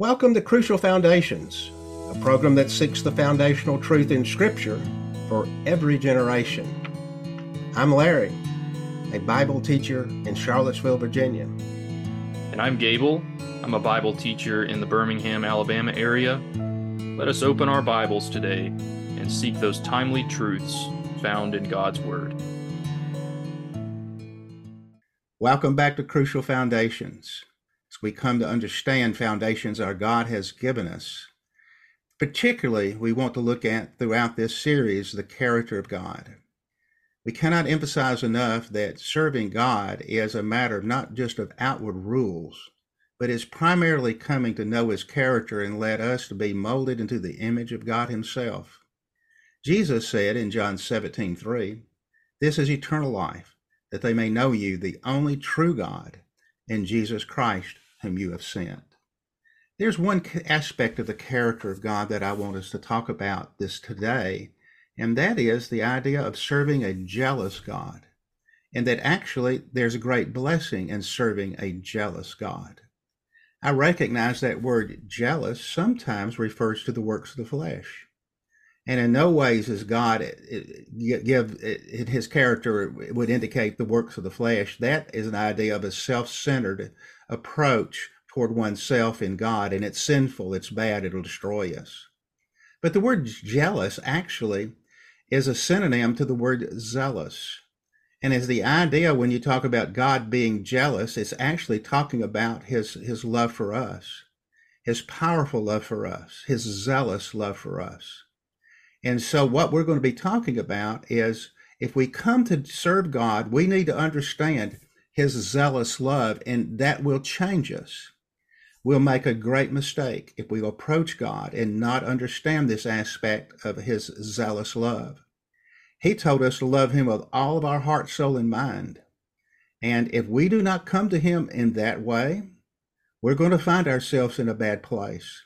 Welcome to Crucial Foundations, a program that seeks the foundational truth in Scripture for every generation. I'm Larry, a Bible teacher in Charlottesville, Virginia. And I'm Gable. I'm a Bible teacher in the Birmingham, Alabama area. Let us open our Bibles today and seek those timely truths found in God's Word. Welcome back to Crucial Foundations we come to understand foundations our God has given us. Particularly, we want to look at throughout this series the character of God. We cannot emphasize enough that serving God is a matter not just of outward rules, but is primarily coming to know his character and let us to be molded into the image of God himself. Jesus said in John 17, 3, This is eternal life, that they may know you, the only true God, and Jesus Christ, whom you have sent. There's one aspect of the character of God that I want us to talk about this today, and that is the idea of serving a jealous God, and that actually there's a great blessing in serving a jealous God. I recognize that word jealous sometimes refers to the works of the flesh. And in no ways is God eh, eh, give it, his character would indicate the works of the flesh. That is an idea of a self-centered approach toward oneself in God, and it's sinful, it's bad, it'll destroy us. But the word jealous actually is a synonym to the word zealous. And as the idea when you talk about God being jealous, it's actually talking about his, his love for us, his powerful love for us, his zealous love for us. And so what we're going to be talking about is if we come to serve God, we need to understand his zealous love, and that will change us. We'll make a great mistake if we approach God and not understand this aspect of his zealous love. He told us to love him with all of our heart, soul, and mind. And if we do not come to him in that way, we're going to find ourselves in a bad place.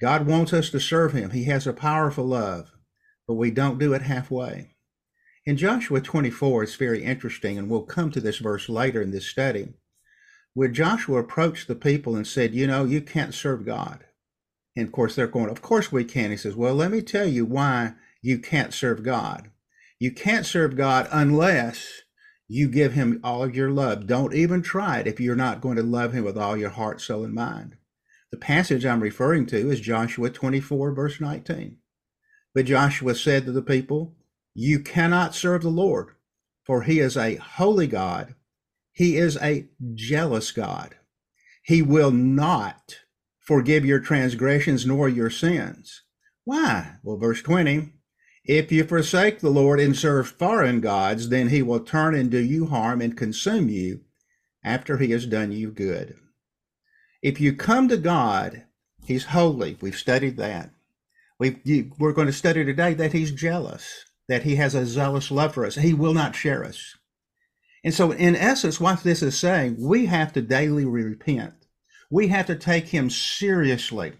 God wants us to serve him. He has a powerful love, but we don't do it halfway. In Joshua 24, it's very interesting, and we'll come to this verse later in this study, where Joshua approached the people and said, You know, you can't serve God. And of course, they're going, Of course we can. He says, Well, let me tell you why you can't serve God. You can't serve God unless you give him all of your love. Don't even try it if you're not going to love him with all your heart, soul, and mind. The passage I'm referring to is Joshua 24, verse 19. But Joshua said to the people, you cannot serve the Lord, for he is a holy God. He is a jealous God. He will not forgive your transgressions nor your sins. Why? Well, verse 20 If you forsake the Lord and serve foreign gods, then he will turn and do you harm and consume you after he has done you good. If you come to God, he's holy. We've studied that. We we're going to study today that he's jealous that he has a zealous love for us. He will not share us. And so, in essence, what this is saying, we have to daily repent. We have to take him seriously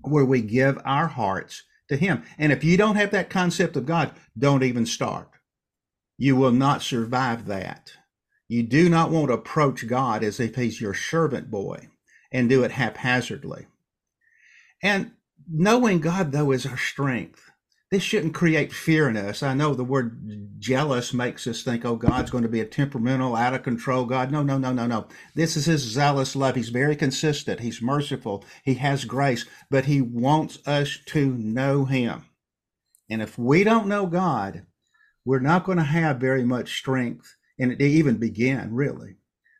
where we give our hearts to him. And if you don't have that concept of God, don't even start. You will not survive that. You do not want to approach God as if he's your servant boy and do it haphazardly. And knowing God, though, is our strength this shouldn't create fear in us. I know the word jealous makes us think, oh, God's going to be a temperamental, out of control God. No, no, no, no, no. This is his zealous love. He's very consistent. He's merciful. He has grace, but he wants us to know him. And if we don't know God, we're not going to have very much strength and it even begin, really.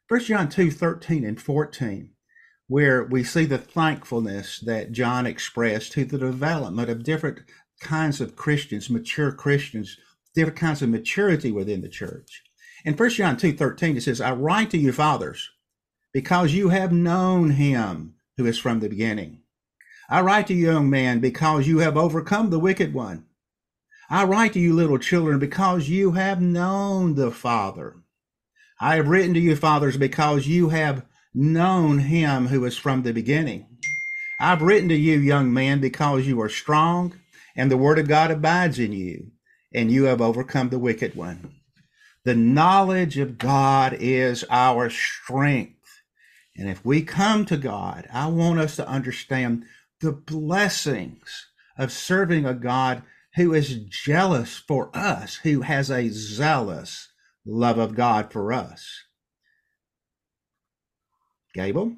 First John 2, 13 and 14 where we see the thankfulness that John expressed to the development of different kinds of Christians, mature Christians, different kinds of maturity within the church. In 1 John 2 13, it says, I write to you, fathers, because you have known him who is from the beginning. I write to you, young man, because you have overcome the wicked one. I write to you, little children, because you have known the Father. I have written to you, fathers, because you have known him who is from the beginning. I've written to you, young man, because you are strong and the word of God abides in you, and you have overcome the wicked one. The knowledge of God is our strength. And if we come to God, I want us to understand the blessings of serving a God who is jealous for us, who has a zealous love of God for us. Gable?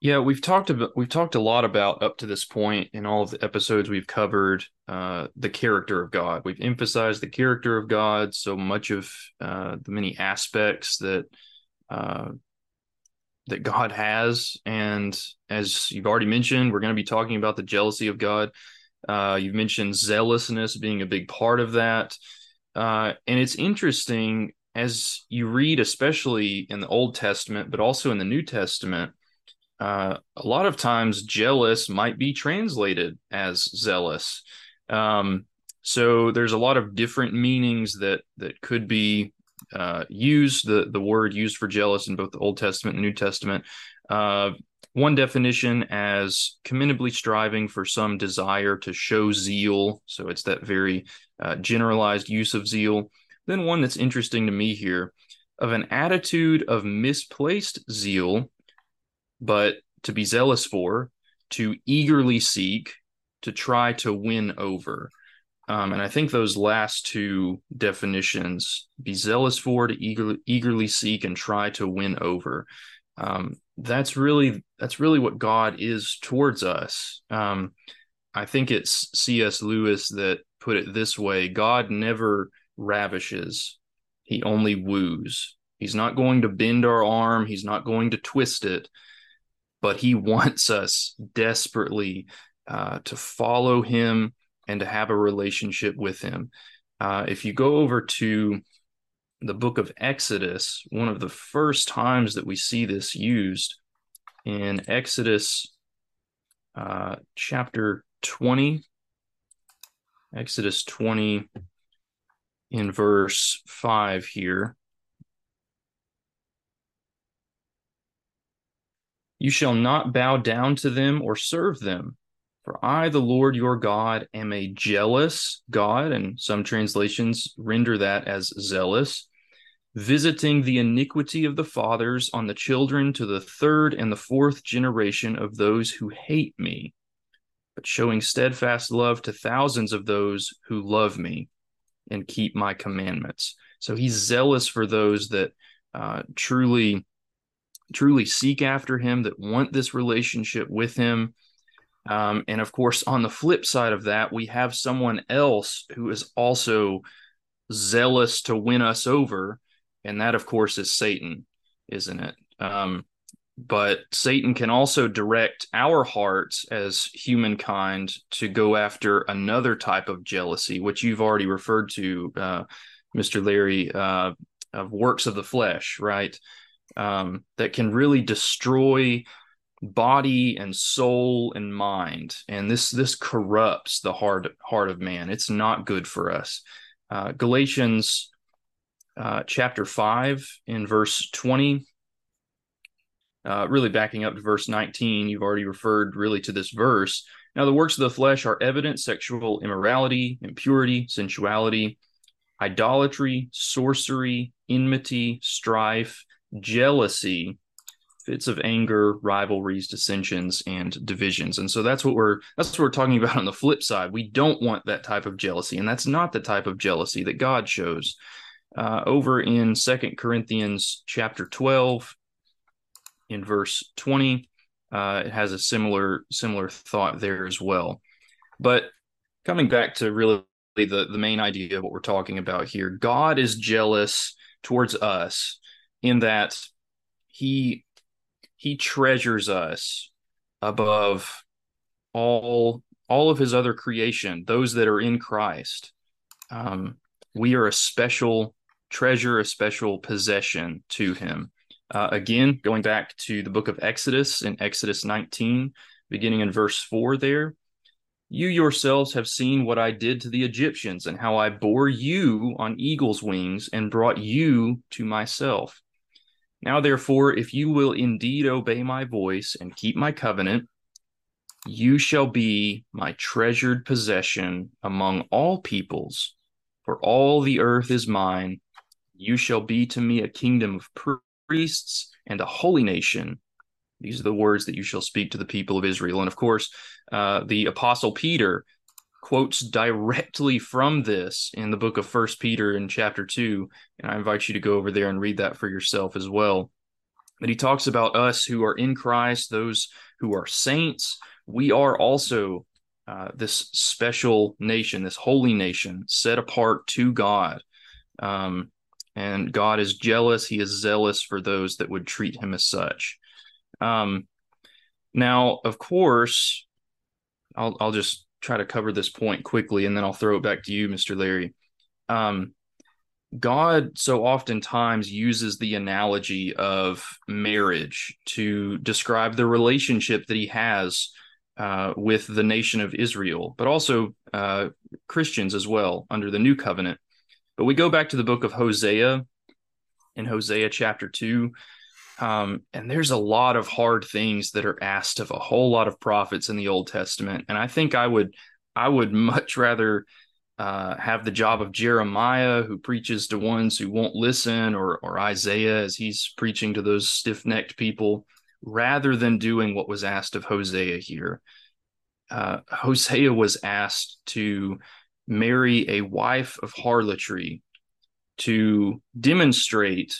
Yeah, we've talked about we've talked a lot about up to this point in all of the episodes we've covered uh, the character of God. We've emphasized the character of God so much of uh, the many aspects that uh, that God has, and as you've already mentioned, we're going to be talking about the jealousy of God. Uh, you've mentioned zealousness being a big part of that, uh, and it's interesting as you read, especially in the Old Testament, but also in the New Testament uh, a lot of times jealous might be translated as zealous. Um, so there's a lot of different meanings that that could be uh, used. The the word used for jealous in both the Old Testament and New Testament. Uh, one definition as commendably striving for some desire to show zeal. So it's that very uh, generalized use of zeal. Then one that's interesting to me here of an attitude of misplaced zeal but to be zealous for, to eagerly seek, to try to win over. Um, and I think those last two definitions, be zealous for, to eagerly, eagerly seek and try to win over. Um, that's really that's really what God is towards us. Um, I think it's C.S. Lewis that put it this way: God never ravishes; He only woos. He's not going to bend our arm. He's not going to twist it but he wants us desperately uh, to follow him and to have a relationship with him. Uh, if you go over to the book of Exodus, one of the first times that we see this used in Exodus uh, chapter 20, Exodus 20 in verse 5 here. You shall not bow down to them or serve them. For I, the Lord your God, am a jealous God, and some translations render that as zealous, visiting the iniquity of the fathers on the children to the third and the fourth generation of those who hate me, but showing steadfast love to thousands of those who love me and keep my commandments. So he's zealous for those that uh, truly truly seek after him, that want this relationship with him. Um, and of course, on the flip side of that, we have someone else who is also zealous to win us over. And that, of course, is Satan, isn't it? Um, but Satan can also direct our hearts as humankind to go after another type of jealousy, which you've already referred to, uh, Mr. Larry, uh, of works of the flesh, right? um, that can really destroy body and soul and mind and this this corrupts the heart heart of man it's not good for us uh, galatians uh, chapter 5 in verse 20 uh, really backing up to verse 19 you've already referred really to this verse now the works of the flesh are evident sexual immorality impurity sensuality idolatry sorcery enmity strife jealousy, fits of anger, rivalries, dissensions, and divisions. And so that's what we're that's what we're talking about on the flip side. We don't want that type of jealousy, and that's not the type of jealousy that God shows. Uh, over in Second Corinthians chapter 12, in verse 20, uh, it has a similar similar thought there as well. But coming back to really the, the main idea of what we're talking about here, God is jealous towards us in that he he treasures us above all all of his other creation those that are in christ. Um, we are a special treasure a special possession to him uh, again going back to the book of exodus in exodus 19 beginning in verse 4 there you yourselves have seen what I did to the Egyptians and how I bore you on eagle's wings and brought you to myself. Now, therefore, if you will indeed obey my voice and keep my covenant, you shall be my treasured possession among all peoples, for all the earth is mine. You shall be to me a kingdom of priests and a holy nation. These are the words that you shall speak to the people of Israel. And of course, uh, the apostle Peter quotes directly from this in the book of First Peter in chapter two, and I invite you to go over there and read that for yourself as well. But he talks about us who are in Christ, those who are saints. We are also uh, this special nation, this holy nation, set apart to God. Um, and God is jealous; He is zealous for those that would treat Him as such. Um, now, of course, I'll I'll just try to cover this point quickly, and then I'll throw it back to you, Mr. Larry. Um, God so oftentimes uses the analogy of marriage to describe the relationship that He has uh, with the nation of Israel, but also uh, Christians as well under the new covenant. But we go back to the book of Hosea in Hosea chapter 2. Um, and there's a lot of hard things that are asked of a whole lot of prophets in the Old Testament, and I think I would I would much rather uh, have the job of Jeremiah, who preaches to ones who won't listen, or or Isaiah as he's preaching to those stiff necked people, rather than doing what was asked of Hosea here. Uh, Hosea was asked to marry a wife of harlotry to demonstrate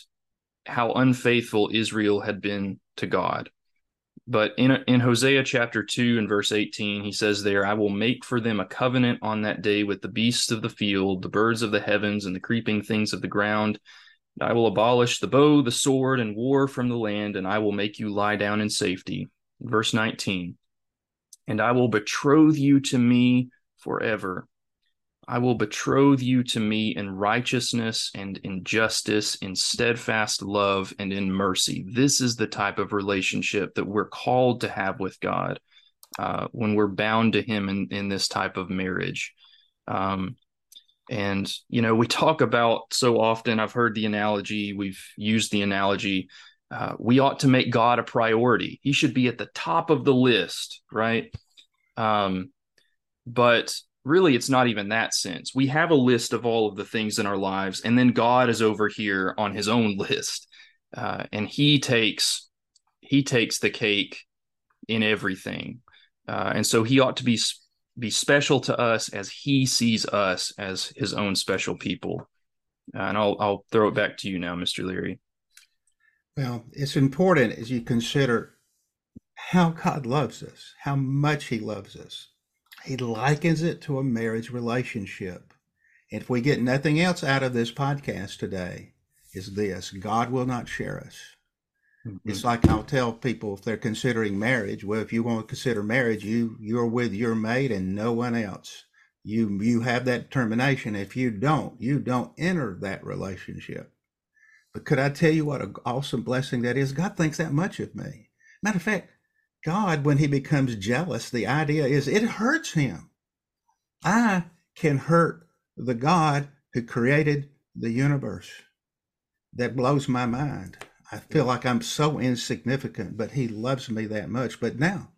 how unfaithful Israel had been to God. But in, in Hosea chapter 2 and verse 18, he says there, I will make for them a covenant on that day with the beasts of the field, the birds of the heavens, and the creeping things of the ground. I will abolish the bow, the sword, and war from the land, and I will make you lie down in safety. Verse 19, and I will betroth you to me forever. I will betroth you to me in righteousness and in justice, in steadfast love and in mercy. This is the type of relationship that we're called to have with God uh, when we're bound to Him in, in this type of marriage. Um, and, you know, we talk about so often, I've heard the analogy, we've used the analogy, uh, we ought to make God a priority. He should be at the top of the list, right? Um, but really it's not even that sense. We have a list of all of the things in our lives, and then God is over here on his own list. Uh, and he takes he takes the cake in everything. Uh, and so he ought to be be special to us as he sees us as his own special people. Uh, and I'll I'll throw it back to you now, Mr. Leary. Well, it's important as you consider how God loves us, how much he loves us. He likens it to a marriage relationship. If we get nothing else out of this podcast today, is this God will not share us. Mm-hmm. It's like I'll tell people if they're considering marriage, well, if you want to consider marriage, you you're with your mate and no one else. You you have that determination. If you don't, you don't enter that relationship. But could I tell you what an awesome blessing that is? God thinks that much of me. Matter of fact, God, when he becomes jealous, the idea is it hurts him. I can hurt the God who created the universe. That blows my mind. I feel like I'm so insignificant, but he loves me that much. But now,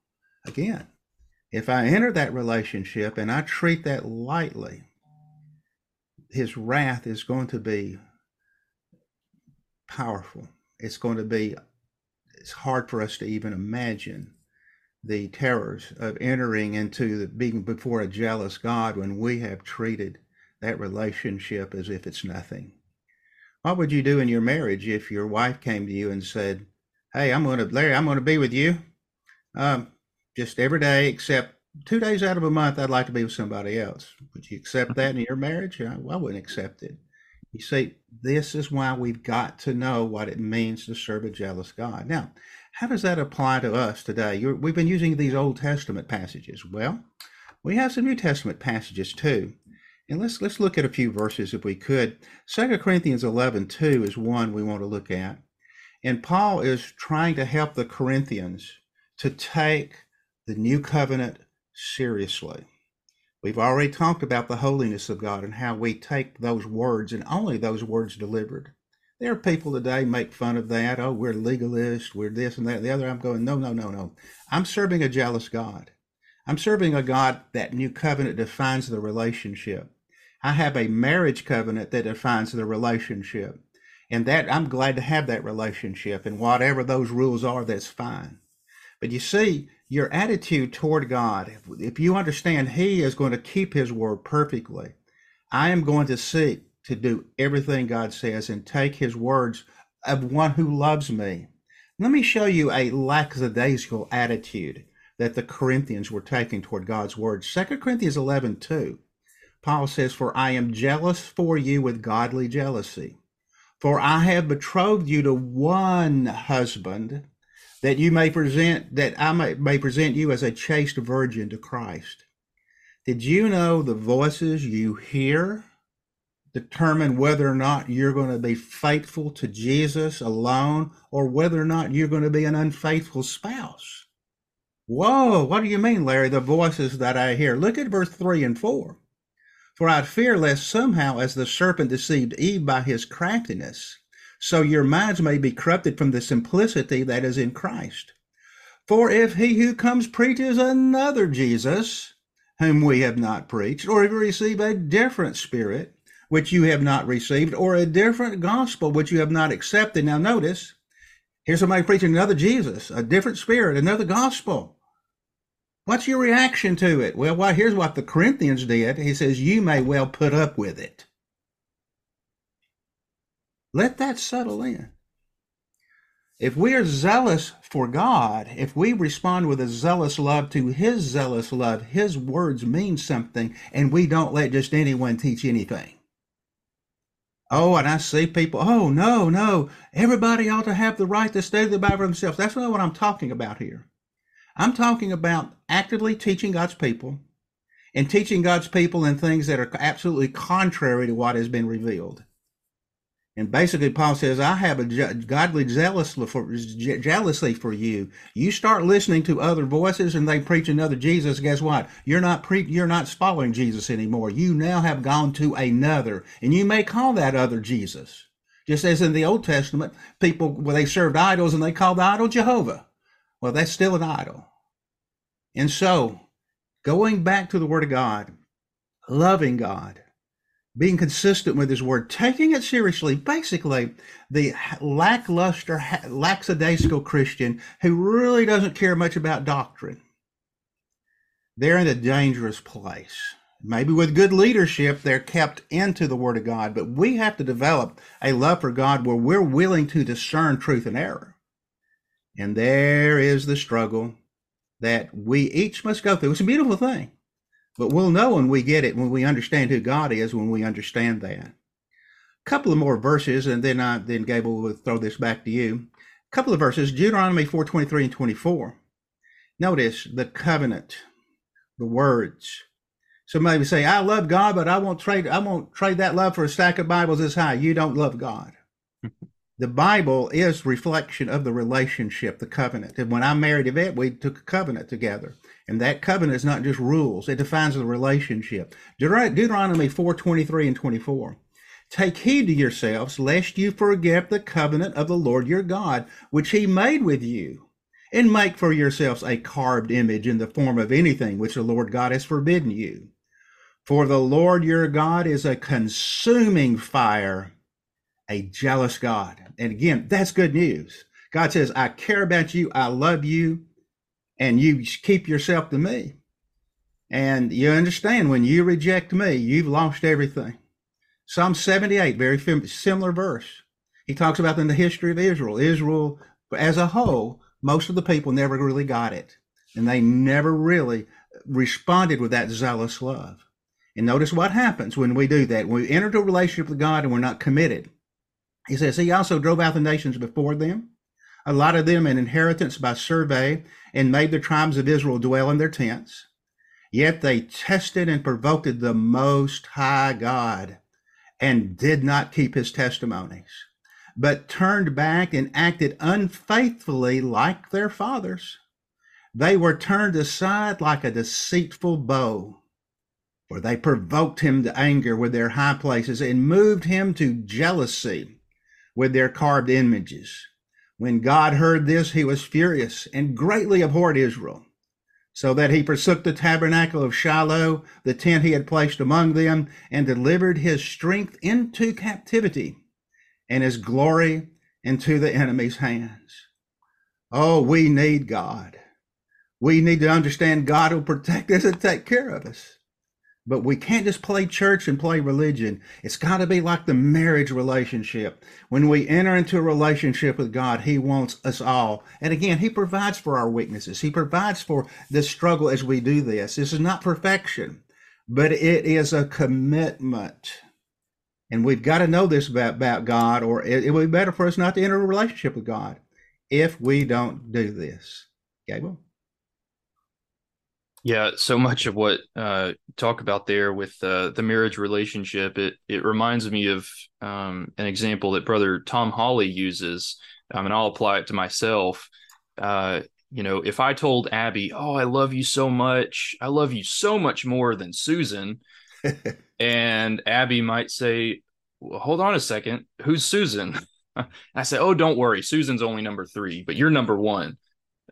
again, if I enter that relationship and I treat that lightly, his wrath is going to be powerful. It's going to be it's hard for us to even imagine the terrors of entering into the being before a jealous God when we have treated that relationship as if it's nothing. What would you do in your marriage if your wife came to you and said, Hey, I'm going to, Larry, I'm going to be with you um, just every day except two days out of a month, I'd like to be with somebody else. Would you accept that in your marriage? I, I wouldn't accept it. You see, this is why we've got to know what it means to serve a jealous God. Now, how does that apply to us today? You're, we've been using these Old Testament passages. Well, we have some New Testament passages too. And let's let's look at a few verses if we could. Second Corinthians 11, 2 is one we want to look at. And Paul is trying to help the Corinthians to take the new covenant seriously. We've already talked about the holiness of God and how we take those words and only those words delivered. There are people today make fun of that. Oh, we're legalists, we're this and that, the other. I'm going, no, no, no, no. I'm serving a jealous God. I'm serving a God that new covenant defines the relationship. I have a marriage covenant that defines the relationship. And that I'm glad to have that relationship. And whatever those rules are, that's fine. But you see, your attitude toward God, if, you understand He is going to keep His word perfectly, I am going to seek to do everything God says and take His words of one who loves me. Let me show you a lackadaisical attitude that the Corinthians were taking toward God's word. 2 Corinthians 11 2. Paul says, For I am jealous for you with godly jealousy. For I have betrothed you to one husband, that you may present that I may, may present you as a chaste virgin to Christ. Did you know the voices you hear determine whether or not you're going to be faithful to Jesus alone or whether or not you're going to be an unfaithful spouse? Whoa, what do you mean, Larry? The voices that I hear. Look at verse 3 and 4. For I fear lest somehow, as the serpent deceived Eve by his craftiness, so your minds may be corrupted from the simplicity that is in Christ. For if he who comes preaches another Jesus, whom we have not preached, or if you receive a different spirit, which you have not received, or a different gospel which you have not accepted. Now, notice, here's somebody preaching another Jesus, a different spirit, another gospel. What's your reaction to it? Well, why, here's what the Corinthians did. He says, You may well put up with it. Let that settle in. If we are zealous for God, if we respond with a zealous love to His zealous love, His words mean something, and we don't let just anyone teach anything. Oh, and I see people, oh, no, no, everybody ought to have the right to study the Bible themselves. That's not what I'm talking about here. I'm talking about actively teaching God's people and teaching God's people in things that are absolutely contrary to what has been revealed. And basically, Paul says, I have a godly jealously for, jealousy for you. You start listening to other voices and they preach another Jesus. Guess what? You're not pre- you're not following Jesus anymore. You now have gone to another, and you may call that other Jesus. Just as in the Old Testament, people well, they served idols and they called the idol Jehovah. Well, that's still an idol. And so, going back to the Word of God, loving God, being consistent with His Word, taking it seriously, basically, the lackluster, lackadaisical Christian who really doesn't care much about doctrine, they're in a dangerous place. Maybe with good leadership, they're kept into the Word of God, but we have to develop a love for God where we're willing to discern truth and error. And there is the struggle that we each must go through. It's a beautiful thing, but we'll know when we get it, when we understand who God is, when we understand that. A couple of more verses, and then I, then Gable will throw this back to you. A couple of verses, Deuteronomy 4, 23 and 24. Notice the covenant, the words. Somebody say, I love God, but I won't trade, I won't trade that love for a stack of Bibles this high. You don't love God. The Bible is reflection of the relationship, the covenant. And when I married Yvette, we took a covenant together. And that covenant is not just rules, it defines the relationship. Deuteronomy 4 23 and 24. Take heed to yourselves, lest you forget the covenant of the Lord your God, which he made with you, and make for yourselves a carved image in the form of anything which the Lord God has forbidden you. For the Lord your God is a consuming fire a jealous God. And again, that's good news. God says, I care about you, I love you, and you keep yourself to me. And you understand when you reject me, you've lost everything. Psalm 78, very similar verse. He talks about in the history of Israel. Israel, as a whole, most of the people never really got it. And they never really responded with that zealous love. And notice what happens when we do that. When we enter into a relationship with God and we're not committed, he says he also drove out the nations before them, allotted them an inheritance by survey, and made the tribes of Israel dwell in their tents. Yet they tested and provoked the Most High God and did not keep his testimonies, but turned back and acted unfaithfully like their fathers. They were turned aside like a deceitful bow, for they provoked him to anger with their high places and moved him to jealousy with their carved images. When God heard this, he was furious and greatly abhorred Israel, so that he forsook the tabernacle of Shiloh, the tent he had placed among them, and delivered his strength into captivity, and his glory into the enemy's hands. Oh, we need God. We need to understand God will protect us and take care of us. But we can't just play church and play religion. It's got to be like the marriage relationship. When we enter into a relationship with God, He wants us all. And again, He provides for our weaknesses. He provides for the struggle as we do this. This is not perfection, but it is a commitment. And we've got to know this about, about God, or it, it would be better for us not to enter a relationship with God if we don't do this. Gable? Yeah, so much of what uh, talk about there with uh, the marriage relationship, it it reminds me of um, an example that Brother Tom Holly uses, um, and I'll apply it to myself. Uh, you know, if I told Abby, "Oh, I love you so much. I love you so much more than Susan," and Abby might say, well, "Hold on a second, who's Susan?" I say, "Oh, don't worry, Susan's only number three, but you're number one."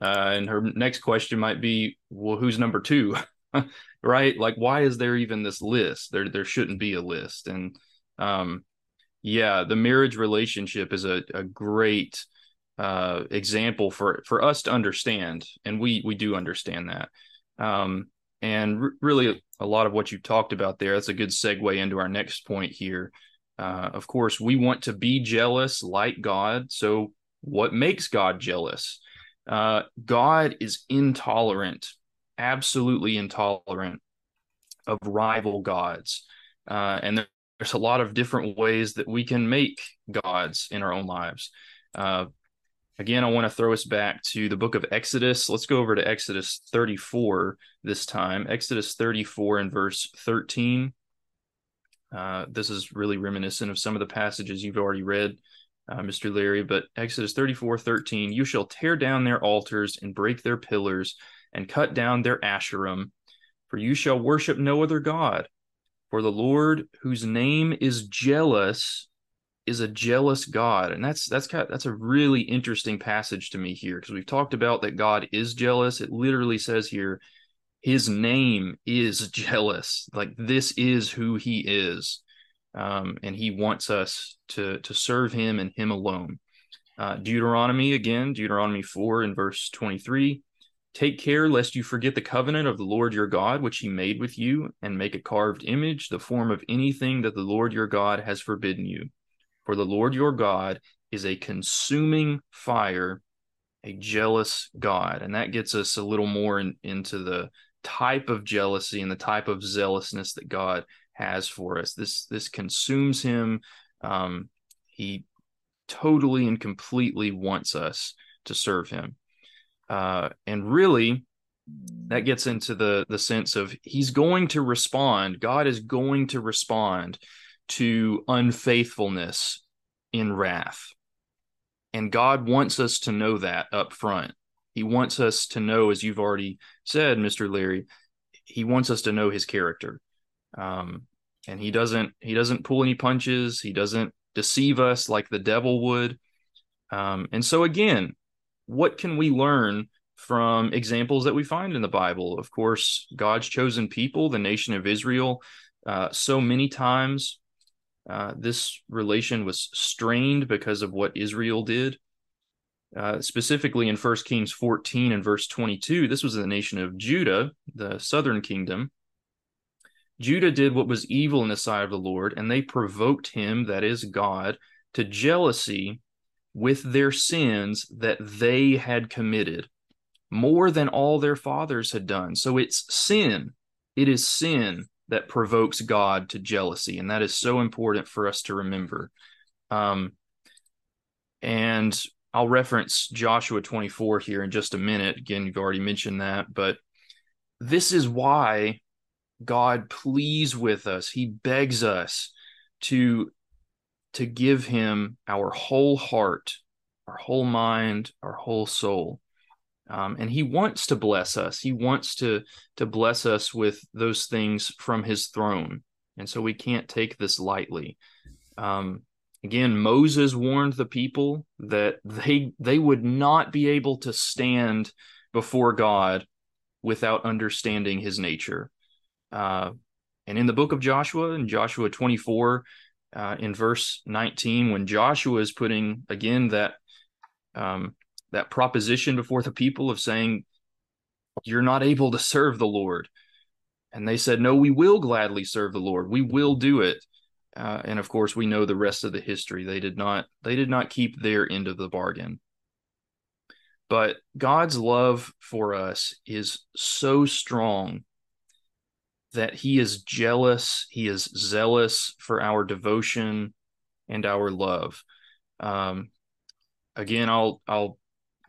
Uh, and her next question might be, well, who's number two? right? Like, why is there even this list? There, there shouldn't be a list. And um, yeah, the marriage relationship is a, a great uh, example for for us to understand, and we we do understand that. Um, and r- really, a lot of what you talked about there. That's a good segue into our next point here. Uh, of course, we want to be jealous like God. So, what makes God jealous? Uh, God is intolerant, absolutely intolerant of rival gods. Uh, and there's a lot of different ways that we can make gods in our own lives. Uh, again, I want to throw us back to the book of Exodus. Let's go over to Exodus 34 this time. Exodus 34 and verse 13. Uh, this is really reminiscent of some of the passages you've already read uh, Mr. Leary, but Exodus 34 13, you shall tear down their altars and break their pillars and cut down their asherim, for you shall worship no other God. For the Lord, whose name is jealous, is a jealous God. And that's that's kind of, that's a really interesting passage to me here because we've talked about that God is jealous. It literally says here, his name is jealous. Like this is who he is um, and he wants us to to serve him and him alone. Uh, Deuteronomy again, Deuteronomy four and verse twenty three. Take care lest you forget the covenant of the Lord your God, which he made with you, and make a carved image, the form of anything that the Lord your God has forbidden you. For the Lord your God is a consuming fire, a jealous God. And that gets us a little more in, into the type of jealousy and the type of zealousness that God has for us. This this consumes him. Um, he totally and completely wants us to serve him. Uh, and really, that gets into the the sense of he's going to respond. God is going to respond to unfaithfulness in wrath. And God wants us to know that up front. He wants us to know, as you've already said, Mr. Leary, he wants us to know his character. Um, and he doesn't he doesn't pull any punches. He doesn't deceive us like the devil would. Um, and so again what can we learn from examples that we find in the bible? Of course god's chosen people the nation of israel uh, so many times uh, this relation was strained because of what israel did. Uh, specifically in 1 kings 14 and verse 22 this was the nation of judah the southern kingdom Judah did what was evil in the sight of the Lord, and they provoked him, that is God, to jealousy with their sins that they had committed, more than all their fathers had done. So it's sin. It is sin that provokes God to jealousy. And that is so important for us to remember. Um, and I'll reference Joshua 24 here in just a minute. Again, you've already mentioned that, but this is why God pleads with us. He begs us to to give him our whole heart, our whole mind, our whole soul. Um, and he wants to bless us. He wants to to bless us with those things from his throne. And so we can't take this lightly. Um, again, Moses warned the people that they they would not be able to stand before God without understanding his nature. Uh, and in the book of Joshua, in Joshua 24, uh, in verse 19 when Joshua is putting again that um, that proposition before the people of saying you're not able to serve the Lord. And they said, No, we will gladly serve the Lord. We will do it. Uh, and of course, we know the rest of the history. They did not. They did not keep their end of the bargain. But God's love for us is so strong that he is jealous, he is zealous for our devotion and our love. Um, again, I'll I'll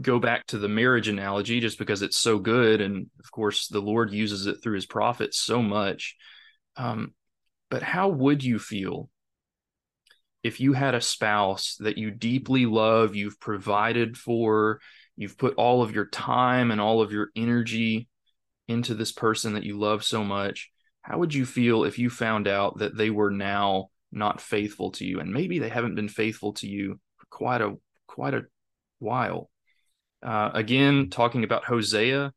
go back to the marriage analogy just because it's so good, and of course the Lord uses it through His prophets so much. Um, but how would you feel if you had a spouse that you deeply love, you've provided for, you've put all of your time and all of your energy into this person that you love so much, how would you feel if you found out that they were now not faithful to you? And maybe they haven't been faithful to you for quite a quite a while. Uh, again talking about hosea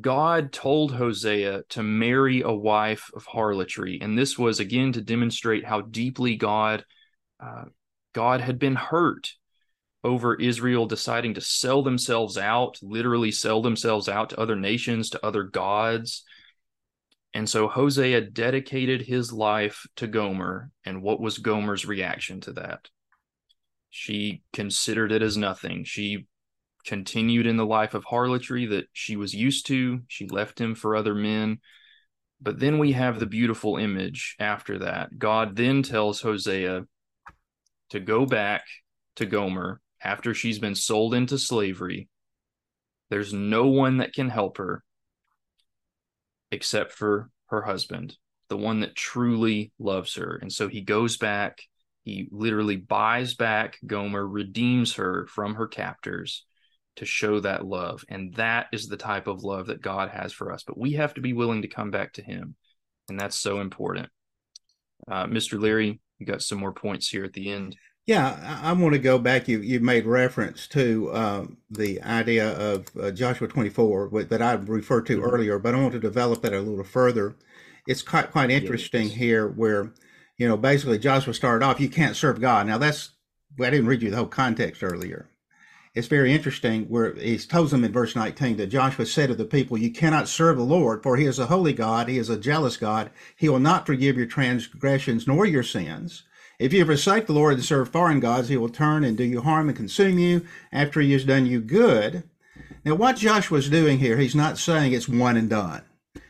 god told hosea to marry a wife of harlotry. And this was again to demonstrate how deeply god uh, god had been hurt over Israel deciding to sell themselves out, literally sell themselves out to other nations, to other gods. And so Hosea dedicated his life to Gomer. And what was Gomer's reaction to that? She considered it as nothing. She continued in the life of harlotry that she was used to. She left him for other men. But then we have the beautiful image after that. God then tells Hosea to go back to Gomer after she's been sold into slavery. There's no one that can help her except for her husband, the one that truly loves her. And so he goes back, he literally buys back Gomer, redeems her from her captors to show that love. And that is the type of love that God has for us. But we have to be willing to come back to him. And that's so important. Uh, Mr. Leary, you got some more points here at the end. Yeah, I, I want to go back. You you made reference to um, the idea of uh, Joshua 24 that I referred to mm-hmm. earlier, but I want to develop that a little further. It's quite quite interesting yes. here, where you know basically Joshua started off, you can't serve God. Now that's I didn't read you the whole context earlier. It's very interesting where he tells them in verse 19 that Joshua said to the people, You cannot serve the Lord, for he is a holy God, he is a jealous God. He will not forgive your transgressions nor your sins. If you forsake the Lord and serve foreign gods, he will turn and do you harm and consume you after he has done you good. Now, what Joshua's doing here, he's not saying it's one and done.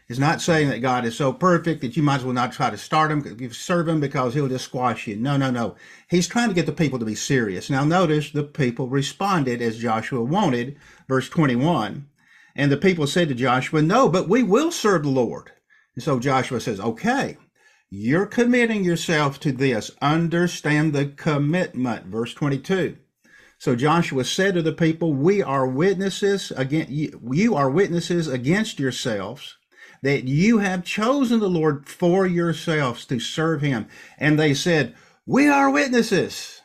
He's not saying that God is so perfect that you might as well not try to start him, you serve him because he'll just squash you. No, no, no. He's trying to get the people to be serious. Now, notice the people responded as Joshua wanted, verse 21. And the people said to Joshua, No, but we will serve the Lord. And so Joshua says, Okay, you're committing yourself to this. Understand the commitment. Verse 22. So Joshua said to the people, We are witnesses against you, you are witnesses against yourselves that you have chosen the Lord for yourselves to serve him. And they said, We are witnesses.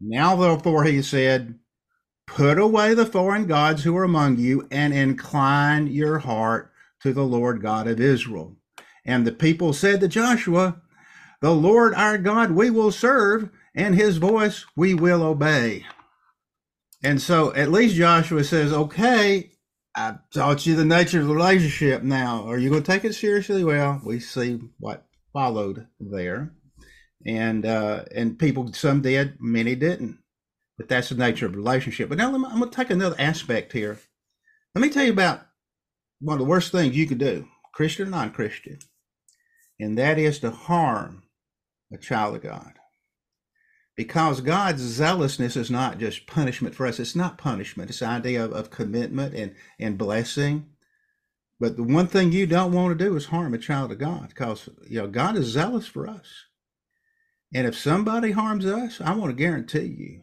Now therefore he said, Put away the foreign gods who are among you and incline your heart to the Lord God of Israel. And the people said to Joshua, The Lord our God we will serve, and his voice we will obey. And so at least Joshua says, Okay, I taught you the nature of the relationship. Now, are you going to take it seriously? Well, we see what followed there. And uh, and people, some did, many didn't. But that's the nature of relationship. But now I'm going to take another aspect here. Let me tell you about one of the worst things you could do, Christian or non Christian and that is to harm a child of God. Because God's zealousness is not just punishment for us, it's not punishment, it's the idea of, of commitment and, and blessing. But the one thing you don't want to do is harm a child of God because you know God is zealous for us. And if somebody harms us, I want to guarantee you,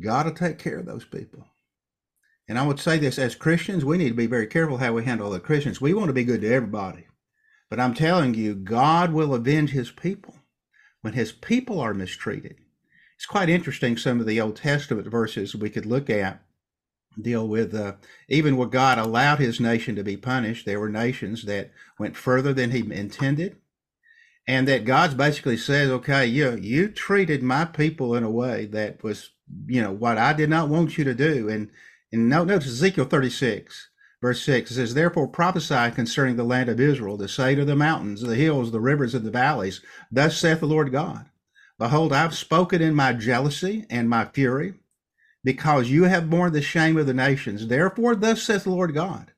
God will take care of those people. And I would say this as Christians, we need to be very careful how we handle other Christians. We want to be good to everybody. But I'm telling you, God will avenge his people when his people are mistreated. It's quite interesting, some of the Old Testament verses we could look at deal with uh, even where God allowed his nation to be punished. There were nations that went further than he intended. and that God's basically says, okay, you you treated my people in a way that was, you know, what I did not want you to do. And and notice Ezekiel 36, verse 6 it says, Therefore prophesy concerning the land of Israel, to say to the mountains, the hills, the rivers, and the valleys, Thus saith the Lord God, Behold, I've spoken in my jealousy and my fury, because you have borne the shame of the nations. Therefore, thus saith the Lord God,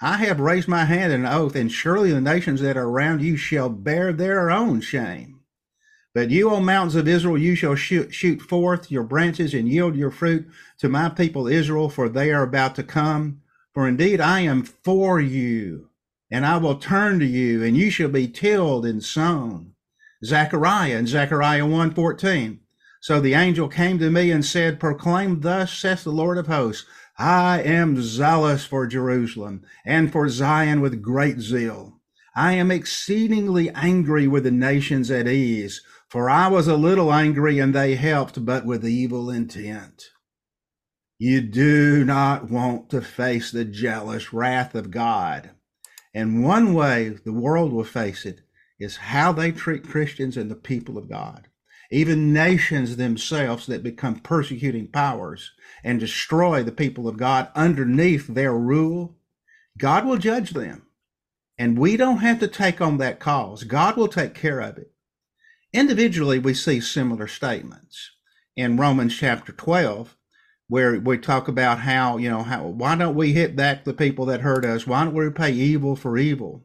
I have raised my hand in oath, and surely the nations that are around you shall bear their own shame. But you, O mountains of Israel, you shall shoot, shoot forth your branches and yield your fruit to my people Israel, for they are about to come. For indeed I am for you, and I will turn to you, and you shall be tilled and sown. Zechariah and Zechariah 1.14. So the angel came to me and said, Proclaim thus saith the Lord of hosts, I am zealous for Jerusalem and for Zion with great zeal. I am exceedingly angry with the nations at ease, for I was a little angry and they helped, but with evil intent. You do not want to face the jealous wrath of God. And one way the world will face it is how they treat Christians and the people of God even nations themselves that become persecuting powers and destroy the people of God underneath their rule, God will judge them. And we don't have to take on that cause. God will take care of it. Individually, we see similar statements in Romans chapter 12, where we talk about how, you know, how, why don't we hit back the people that hurt us? Why don't we repay evil for evil?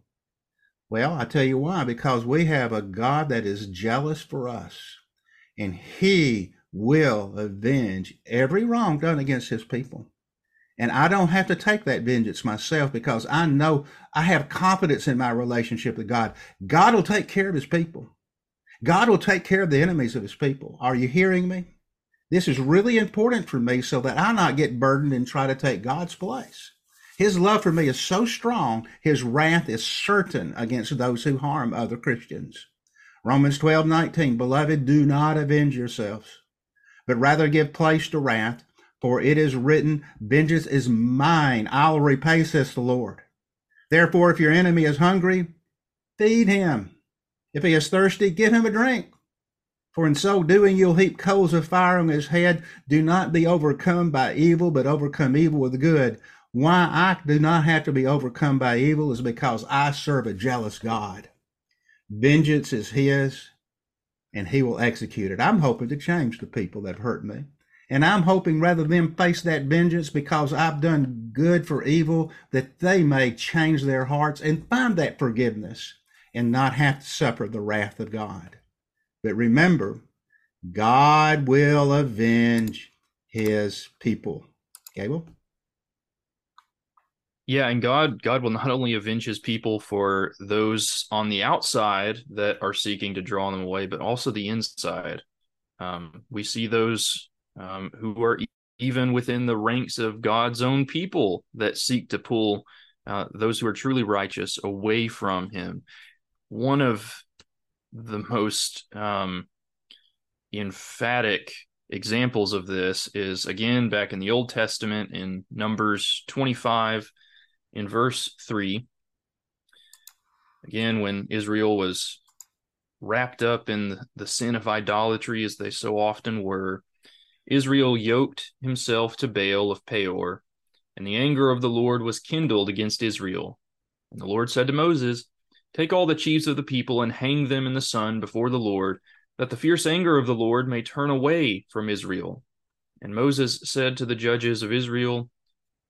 Well, I tell you why, because we have a God that is jealous for us and he will avenge every wrong done against his people. And I don't have to take that vengeance myself because I know I have confidence in my relationship with God. God will take care of his people. God will take care of the enemies of his people. Are you hearing me? This is really important for me so that I not get burdened and try to take God's place. His love for me is so strong, his wrath is certain against those who harm other Christians. Romans 12, 19. Beloved, do not avenge yourselves, but rather give place to wrath, for it is written, Vengeance is mine, I'll repay, says the Lord. Therefore, if your enemy is hungry, feed him. If he is thirsty, give him a drink. For in so doing, you'll heap coals of fire on his head. Do not be overcome by evil, but overcome evil with good. Why I do not have to be overcome by evil is because I serve a jealous God. Vengeance is his, and he will execute it. I'm hoping to change the people that hurt me. And I'm hoping rather than face that vengeance because I've done good for evil, that they may change their hearts and find that forgiveness and not have to suffer the wrath of God. But remember, God will avenge his people. Gable? Yeah, and God God will not only avenge his people for those on the outside that are seeking to draw them away, but also the inside. Um, we see those um, who are even within the ranks of God's own people that seek to pull uh, those who are truly righteous away from Him. One of the most um, emphatic examples of this is again back in the Old Testament in Numbers 25 in verse 3, again, when Israel was wrapped up in the sin of idolatry, as they so often were, Israel yoked himself to Baal of Peor, and the anger of the Lord was kindled against Israel. And the Lord said to Moses, Take all the chiefs of the people and hang them in the sun before the Lord, that the fierce anger of the Lord may turn away from Israel. And Moses said to the judges of Israel,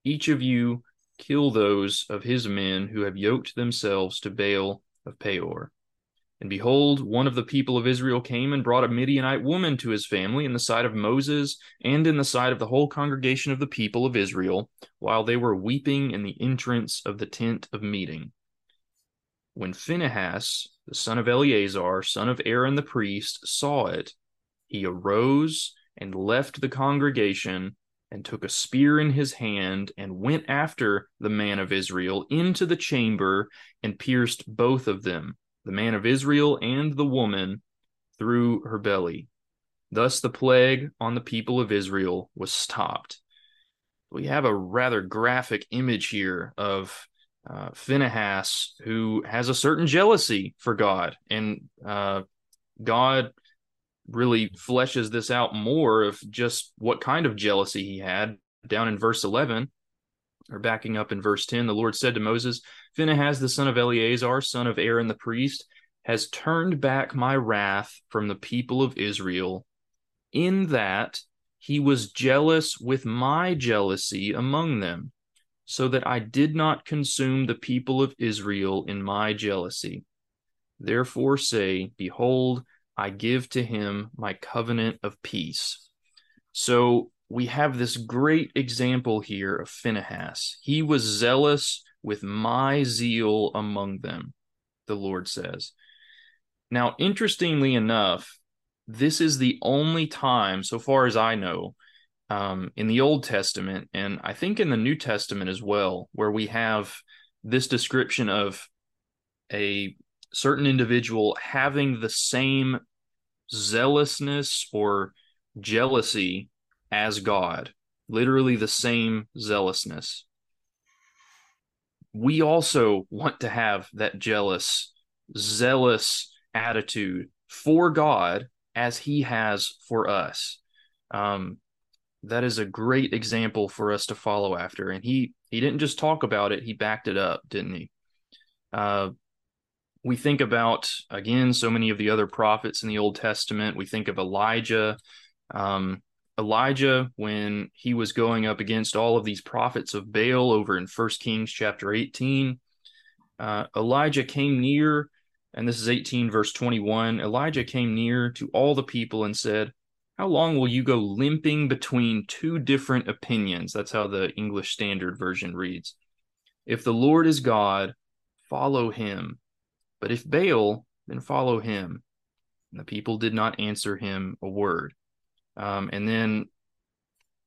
Each of you kill those of his men who have yoked themselves to Baal of Peor. And behold, one of the people of Israel came and brought a Midianite woman to his family in the sight of Moses and in the sight of the whole congregation of the people of Israel, while they were weeping in the entrance of the tent of meeting. When Phinehas, the son of Eleazar, son of Aaron the priest, saw it, he arose and left the congregation and took a spear in his hand and went after the man of Israel into the chamber and pierced both of them, the man of Israel and the woman, through her belly. Thus the plague on the people of Israel was stopped. We have a rather graphic image here of uh, Phinehas, who has a certain jealousy for God, and uh, God really fleshes this out more of just what kind of jealousy he had. Down in verse 11 or backing up in verse 10 the lord said to moses phinehas the son of eleazar son of aaron the priest has turned back my wrath from the people of israel in that he was jealous with my jealousy among them so that i did not consume the people of israel in my jealousy therefore say behold I give to him my covenant of peace. So we have this great example here of Phinehas. He was zealous with my zeal among them, the Lord says. Now, interestingly enough, this is the only time, so far as I know, um, in the Old Testament, and I think in the New Testament as well, where we have this description of a certain individual having the same zealousness or jealousy as God, literally the same zealousness. We also want to have that jealous, zealous attitude for God as He has for us. Um, that is a great example for us to follow after. And he he didn't just talk about it; he backed it up, didn't he? Uh, we think about again so many of the other prophets in the Old Testament. We think of Elijah. Um, Elijah, when he was going up against all of these prophets of Baal over in First Kings chapter 18, uh, Elijah came near, and this is 18 verse 21. Elijah came near to all the people and said, How long will you go limping between two different opinions? That's how the English Standard Version reads. If the Lord is God, follow him. But if Baal, then follow him. And the people did not answer him a word. Um, and then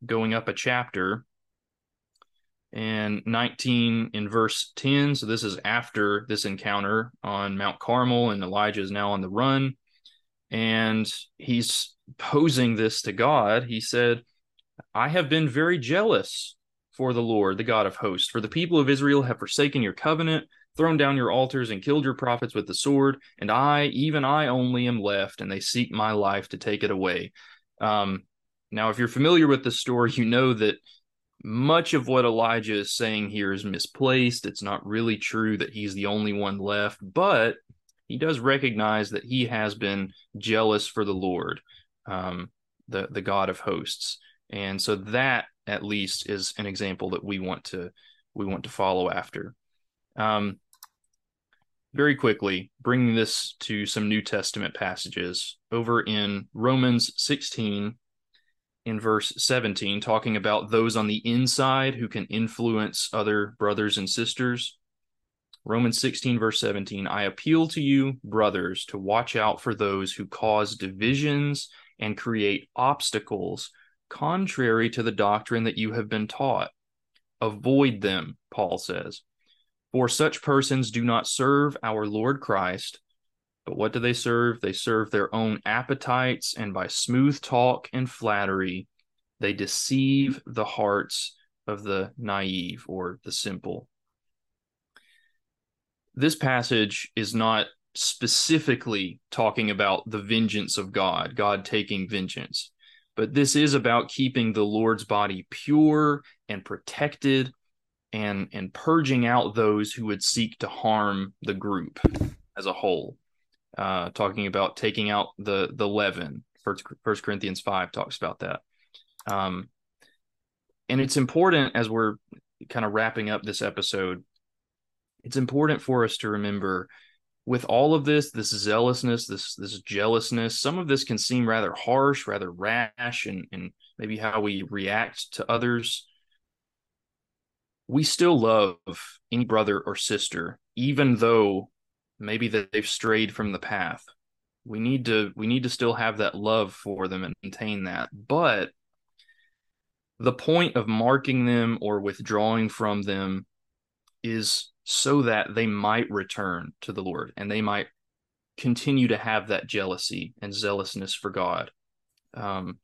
going up a chapter and 19 in verse 10. So this is after this encounter on Mount Carmel, and Elijah is now on the run. And he's posing this to God. He said, I have been very jealous for the Lord, the God of hosts, for the people of Israel have forsaken your covenant thrown down your altars and killed your prophets with the sword, and I, even I only, am left, and they seek my life to take it away. Um, now, if you're familiar with the story, you know that much of what Elijah is saying here is misplaced. It's not really true that he's the only one left, but he does recognize that he has been jealous for the Lord, um, the the God of hosts, and so that at least is an example that we want to we want to follow after. Um, very quickly, bringing this to some New Testament passages over in Romans 16, in verse 17, talking about those on the inside who can influence other brothers and sisters. Romans 16, verse 17 I appeal to you, brothers, to watch out for those who cause divisions and create obstacles contrary to the doctrine that you have been taught. Avoid them, Paul says. For such persons do not serve our Lord Christ, but what do they serve? They serve their own appetites, and by smooth talk and flattery, they deceive the hearts of the naive or the simple. This passage is not specifically talking about the vengeance of God, God taking vengeance, but this is about keeping the Lord's body pure and protected and and purging out those who would seek to harm the group as a whole. Uh, talking about taking out the the leaven. First, First Corinthians five talks about that. Um, and it's important as we're kind of wrapping up this episode. It's important for us to remember with all of this, this zealousness, this this jealousness, some of this can seem rather harsh, rather rash, and and maybe how we react to others we still love any brother or sister, even though maybe they've strayed from the path. We need to we need to still have that love for them and maintain that. But the point of marking them or withdrawing from them is so that they might return to the Lord and they might continue to have that jealousy and zealousness for God. Um,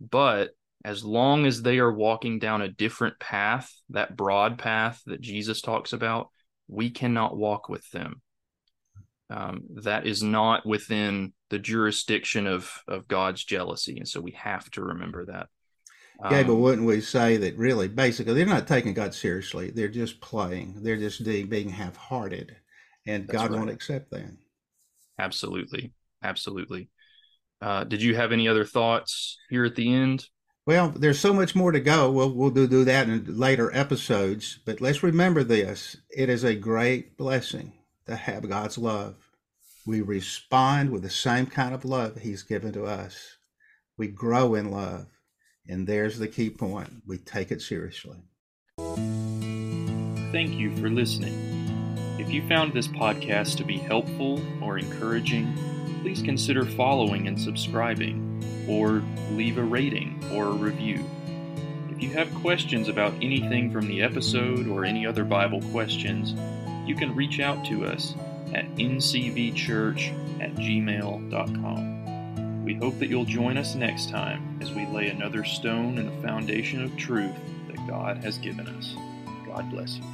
but as long as they are walking down a different path, that broad path that Jesus talks about, we cannot walk with them. Um, that is not within the jurisdiction of of God's jealousy, and so we have to remember that. Yeah, but um, wouldn't we say that really, basically, they're not taking God seriously. They're just playing. They're just being half-hearted, and God right. won't accept that. Absolutely, absolutely. Uh, did you have any other thoughts here at the end? Well, there's so much more to go. We'll we'll do, do that in later episodes. But let's remember this: it is a great blessing to have God's love. We respond with the same kind of love He's given to us. We grow in love. And there's the key point we take it seriously. Thank you for listening. If you found this podcast to be helpful or encouraging, please consider following and subscribing, or leave a rating or a review. If you have questions about anything from the episode or any other Bible questions, you can reach out to us at ncvchurch at gmail.com. We hope that you'll join us next time as we lay another stone in the foundation of truth that God has given us. God bless you.